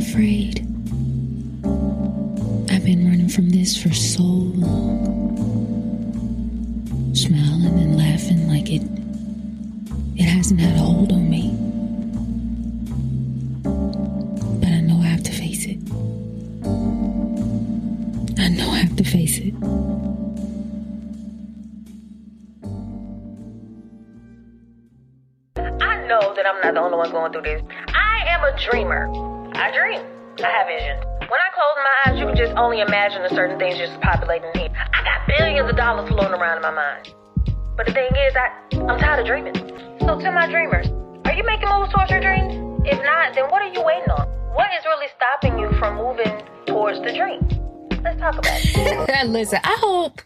afraid. I've been running from this for so long. Smiling and laughing like it it hasn't had a hold on me. But I know I have to face it. I know I have to face it. I know that I'm not the only one going through this. I am a dreamer. I dream. I have visions. When I close my eyes, you can just only imagine the certain things just populating here. I got billions of dollars floating around in my mind. But the thing is, I, I'm tired of dreaming. So to my dreamers, are you making moves towards your dreams? If not, then what are you waiting on? What is really stopping you from moving towards the dream? Let's talk about it. Listen, I hope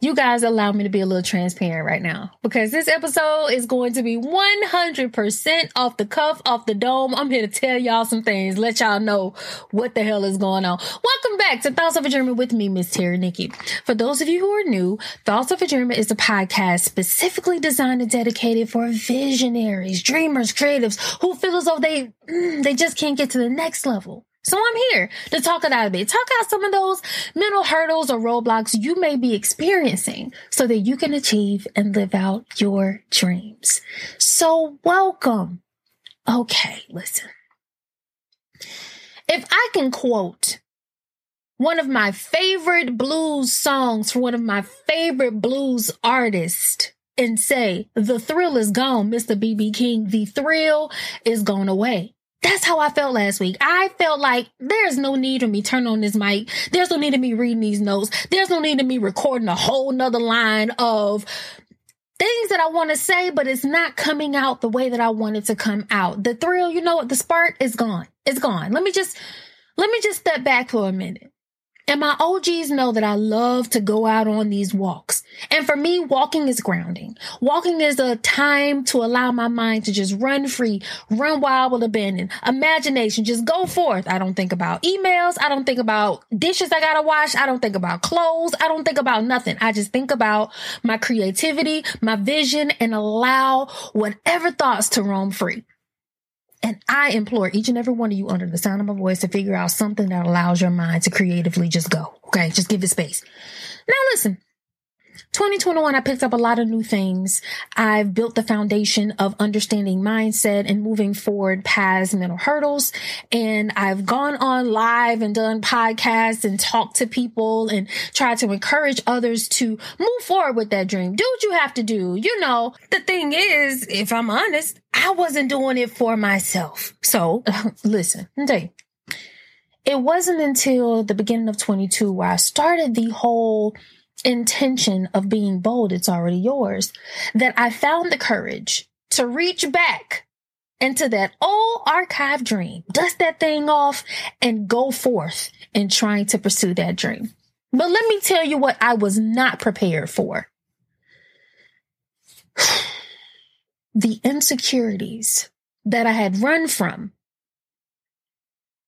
you guys allow me to be a little transparent right now because this episode is going to be 100% off the cuff, off the dome. I'm here to tell y'all some things, let y'all know what the hell is going on. Welcome back to Thoughts of a Dreamer with me, Miss Terri Nikki. For those of you who are new, Thoughts of a Dreamer is a podcast specifically designed and dedicated for visionaries, dreamers, creatives who feel as though they, mm, they just can't get to the next level. So I'm here to talk it out a bit, talk out some of those mental hurdles or roadblocks you may be experiencing so that you can achieve and live out your dreams. So welcome. Okay, listen. If I can quote one of my favorite blues songs from one of my favorite blues artists and say, the thrill is gone, Mr. BB King, the thrill is gone away. That's how I felt last week. I felt like there's no need of me turning on this mic. There's no need of me reading these notes. There's no need of me recording a whole nother line of things that I want to say, but it's not coming out the way that I want it to come out. The thrill, you know what? The spark is gone. It's gone. Let me just, let me just step back for a minute. And my OGs know that I love to go out on these walks. And for me, walking is grounding. Walking is a time to allow my mind to just run free, run wild with abandon, imagination, just go forth. I don't think about emails. I don't think about dishes I gotta wash. I don't think about clothes. I don't think about nothing. I just think about my creativity, my vision, and allow whatever thoughts to roam free. And I implore each and every one of you under the sound of my voice to figure out something that allows your mind to creatively just go. Okay. Just give it space. Now listen, 2021, I picked up a lot of new things. I've built the foundation of understanding mindset and moving forward past mental hurdles. And I've gone on live and done podcasts and talked to people and tried to encourage others to move forward with that dream. Do what you have to do. You know, the thing is, if I'm honest, I wasn't doing it for myself. So listen, you. It wasn't until the beginning of 22 where I started the whole intention of being bold, it's already yours, that I found the courage to reach back into that old archive dream, dust that thing off, and go forth in trying to pursue that dream. But let me tell you what I was not prepared for the insecurities that I had run from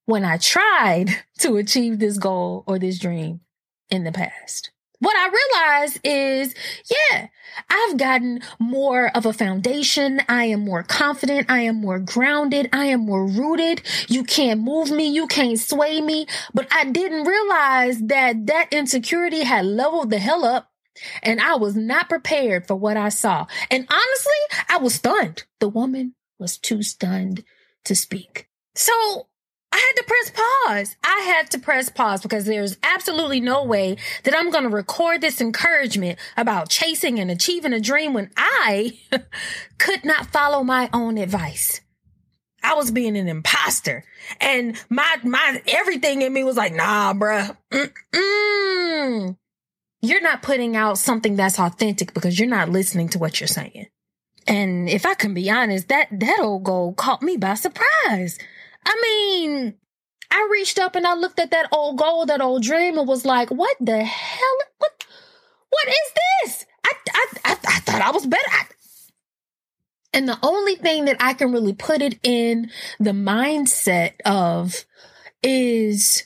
when I tried to achieve this goal or this dream in the past what I realize is, yeah, I've gotten more of a foundation. I am more confident. I am more grounded. I am more rooted. You can't move me. You can't sway me. But I didn't realize that that insecurity had leveled the hell up and I was not prepared for what I saw. And honestly, I was stunned. The woman was too stunned to speak. So I had to press pause. I had to press pause because there's absolutely no way that I'm going to record this encouragement about chasing and achieving a dream when I could not follow my own advice. I was being an imposter and my, my, everything in me was like, nah, bruh. Mm-mm. You're not putting out something that's authentic because you're not listening to what you're saying. And if I can be honest, that, that old goal caught me by surprise. I mean, I reached up and I looked at that old goal, that old dream, and was like, "What the hell? What? What is this? I I I, I thought I was better." I, and the only thing that I can really put it in the mindset of is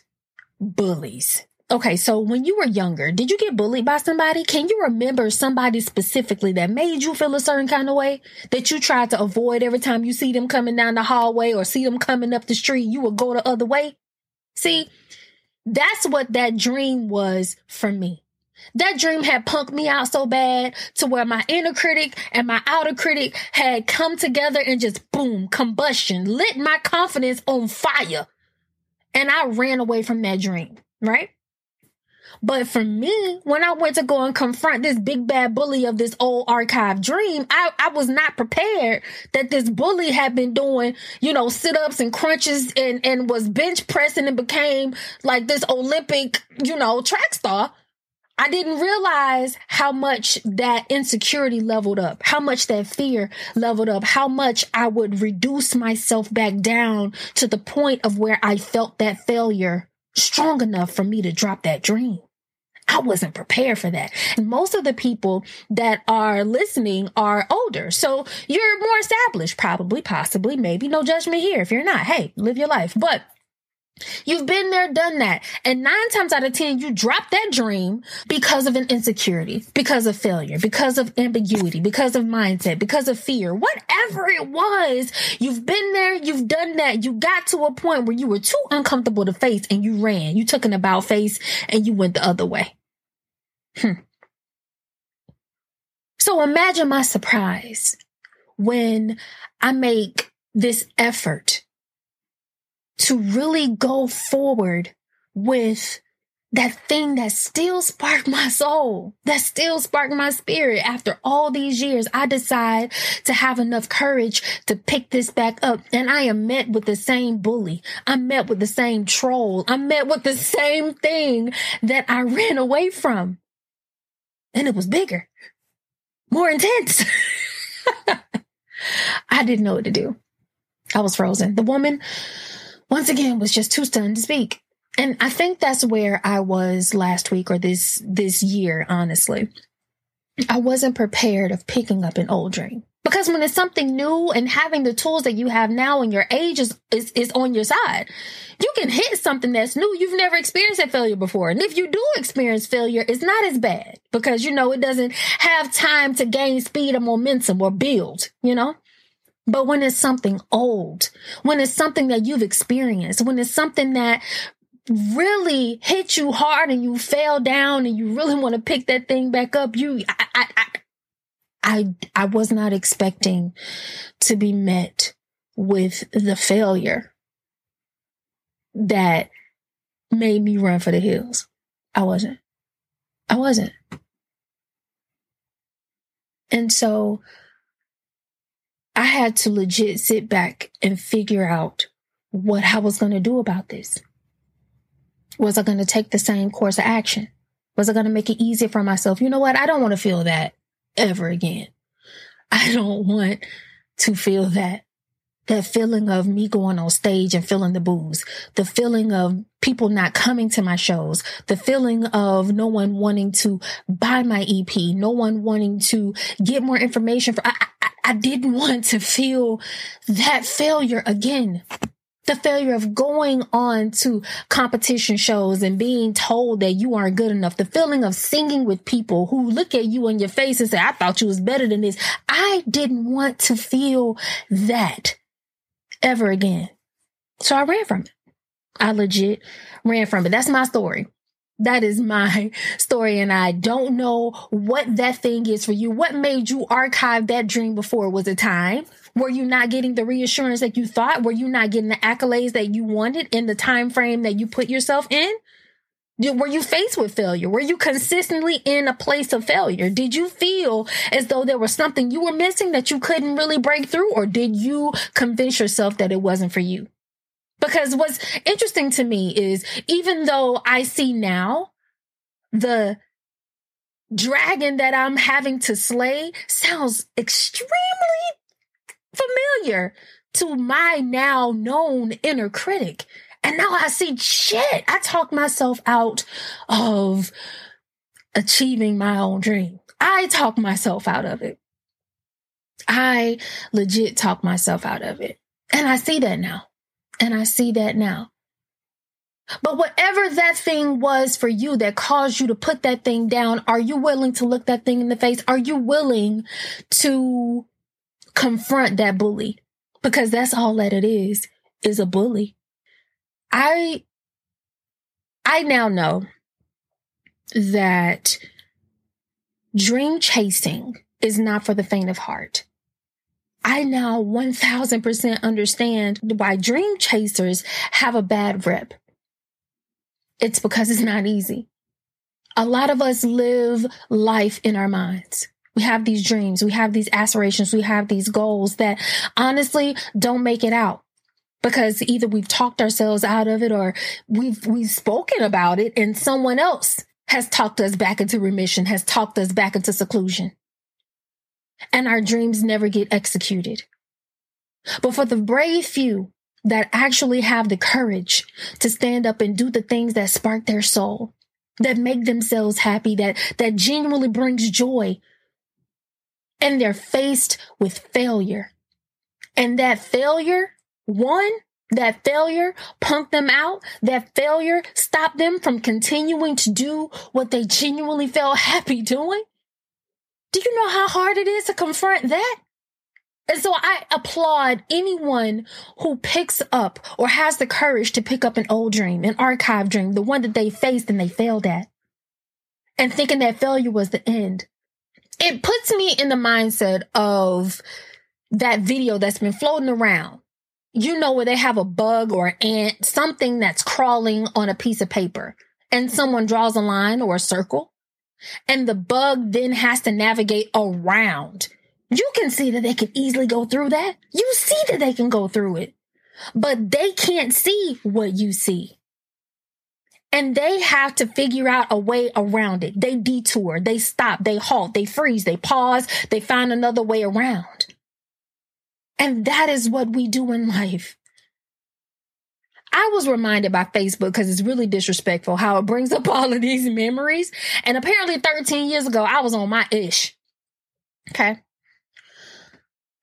bullies. Okay, so when you were younger, did you get bullied by somebody? Can you remember somebody specifically that made you feel a certain kind of way that you tried to avoid every time you see them coming down the hallway or see them coming up the street? You would go the other way. See, that's what that dream was for me. That dream had punked me out so bad to where my inner critic and my outer critic had come together and just boom, combustion, lit my confidence on fire. And I ran away from that dream, right? But for me, when I went to go and confront this big bad bully of this old archive dream, I, I was not prepared that this bully had been doing, you know, sit ups and crunches and, and was bench pressing and became like this Olympic, you know, track star. I didn't realize how much that insecurity leveled up, how much that fear leveled up, how much I would reduce myself back down to the point of where I felt that failure strong enough for me to drop that dream. I wasn't prepared for that. And most of the people that are listening are older. So you're more established, probably, possibly, maybe. No judgment here. If you're not, hey, live your life. But You've been there, done that. And nine times out of 10, you drop that dream because of an insecurity, because of failure, because of ambiguity, because of mindset, because of fear, whatever it was. You've been there, you've done that. You got to a point where you were too uncomfortable to face and you ran. You took an about face and you went the other way. Hmm. So imagine my surprise when I make this effort to really go forward with that thing that still sparked my soul, that still sparked my spirit. After all these years, I decide to have enough courage to pick this back up. And I am met with the same bully. I'm met with the same troll. I'm met with the same thing that I ran away from and it was bigger, more intense. I didn't know what to do. I was frozen. The woman, once again, was just too stunned to speak. And I think that's where I was last week or this this year, honestly. I wasn't prepared of picking up an old dream. Because when it's something new and having the tools that you have now and your age is, is, is on your side, you can hit something that's new. You've never experienced that failure before. And if you do experience failure, it's not as bad because, you know, it doesn't have time to gain speed or momentum or build, you know? But when it's something old, when it's something that you've experienced, when it's something that really hit you hard and you fell down and you really want to pick that thing back up, you, I, I, I I, was not expecting to be met with the failure that made me run for the hills. I wasn't. I wasn't. And so I had to legit sit back and figure out what I was going to do about this. Was I going to take the same course of action? Was I going to make it easier for myself? You know what? I don't want to feel that ever again. I don't want to feel that. That feeling of me going on stage and feeling the booze, the feeling of people not coming to my shows, the feeling of no one wanting to buy my EP, no one wanting to get more information. For, I, I, I didn't want to feel that failure again the failure of going on to competition shows and being told that you aren't good enough, the feeling of singing with people who look at you in your face and say, I thought you was better than this. I didn't want to feel that ever again. So I ran from it. I legit ran from it. That's my story. That is my story. And I don't know what that thing is for you. What made you archive that dream before? It was it time? Were you not getting the reassurance that you thought? Were you not getting the accolades that you wanted in the time frame that you put yourself in? Were you faced with failure? Were you consistently in a place of failure? Did you feel as though there was something you were missing that you couldn't really break through? Or did you convince yourself that it wasn't for you? Because what's interesting to me is even though I see now the dragon that I'm having to slay sounds extremely familiar to my now known inner critic. And now I see shit. I talked myself out of achieving my own dream. I talked myself out of it. I legit talked myself out of it. And I see that now. And I see that now. But whatever that thing was for you that caused you to put that thing down, are you willing to look that thing in the face? Are you willing to confront that bully? Because that's all that it is, is a bully. I, I now know that dream chasing is not for the faint of heart. I now 1000% understand why dream chasers have a bad rep. It's because it's not easy. A lot of us live life in our minds. We have these dreams, we have these aspirations, we have these goals that honestly don't make it out because either we've talked ourselves out of it or we've we've spoken about it and someone else has talked us back into remission, has talked us back into seclusion. And our dreams never get executed. But for the brave few that actually have the courage to stand up and do the things that spark their soul, that make themselves happy, that, that genuinely brings joy, and they're faced with failure. And that failure, one, that failure punked them out. That failure stopped them from continuing to do what they genuinely felt happy doing. Do you know how hard it is to confront that? And so I applaud anyone who picks up or has the courage to pick up an old dream, an archive dream, the one that they faced and they failed at, and thinking that failure was the end. It puts me in the mindset of that video that's been floating around you know, where they have a bug or an ant, something that's crawling on a piece of paper, and someone draws a line or a circle, and the bug then has to navigate around. You can see that they can easily go through that. You see that they can go through it, but they can't see what you see. And they have to figure out a way around it. They detour, they stop, they halt, they freeze, they pause, they find another way around. And that is what we do in life. I was reminded by Facebook because it's really disrespectful how it brings up all of these memories. And apparently 13 years ago, I was on my ish. Okay.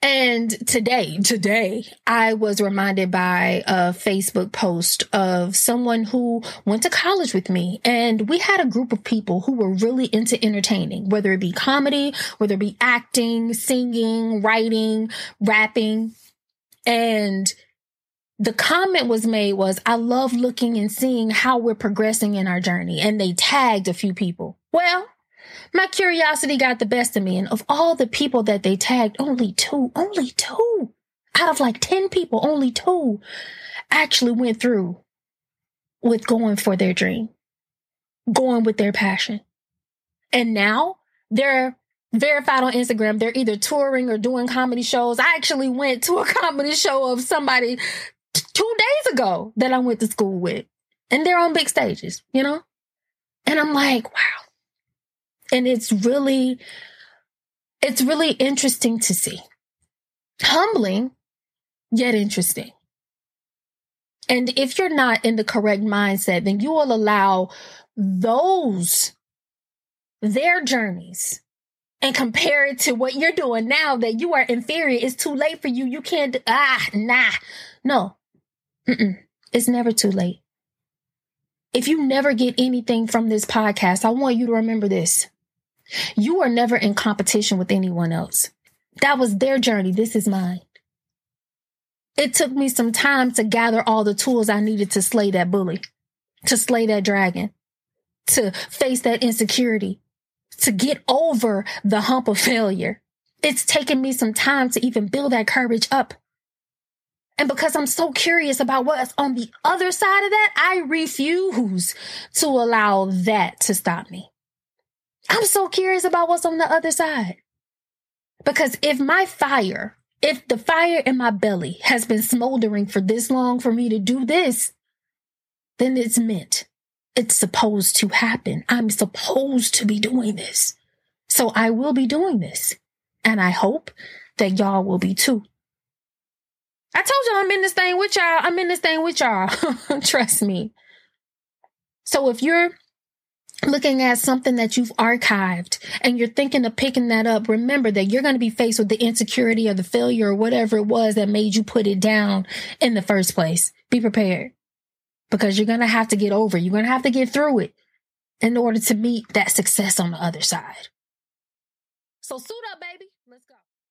And today, today, I was reminded by a Facebook post of someone who went to college with me. And we had a group of people who were really into entertaining, whether it be comedy, whether it be acting, singing, writing, rapping. And the comment was made was, I love looking and seeing how we're progressing in our journey. And they tagged a few people. Well, my curiosity got the best of me. And of all the people that they tagged, only two, only two out of like 10 people, only two actually went through with going for their dream, going with their passion. And now they're verified on Instagram. They're either touring or doing comedy shows. I actually went to a comedy show of somebody t- two days ago that I went to school with, and they're on big stages, you know? And I'm like, wow, and it's really, it's really interesting to see. Humbling, yet interesting. And if you're not in the correct mindset, then you will allow those, their journeys, and compare it to what you're doing now that you are inferior. It's too late for you. You can't, ah, nah. No, Mm-mm. it's never too late. If you never get anything from this podcast, I want you to remember this. You are never in competition with anyone else. That was their journey. This is mine. It took me some time to gather all the tools I needed to slay that bully, to slay that dragon, to face that insecurity, to get over the hump of failure. It's taken me some time to even build that courage up. And because I'm so curious about what's on the other side of that, I refuse to allow that to stop me. I'm so curious about what's on the other side. Because if my fire, if the fire in my belly has been smoldering for this long for me to do this, then it's meant. It's supposed to happen. I'm supposed to be doing this. So I will be doing this. And I hope that y'all will be too. I told y'all I'm in this thing with y'all. I'm in this thing with y'all. Trust me. So if you're looking at something that you've archived and you're thinking of picking that up, remember that you're going to be faced with the insecurity or the failure or whatever it was that made you put it down in the first place. Be prepared. because you're going to have to get over. You're going to have to get through it in order to meet that success on the other side. So suit up, baby.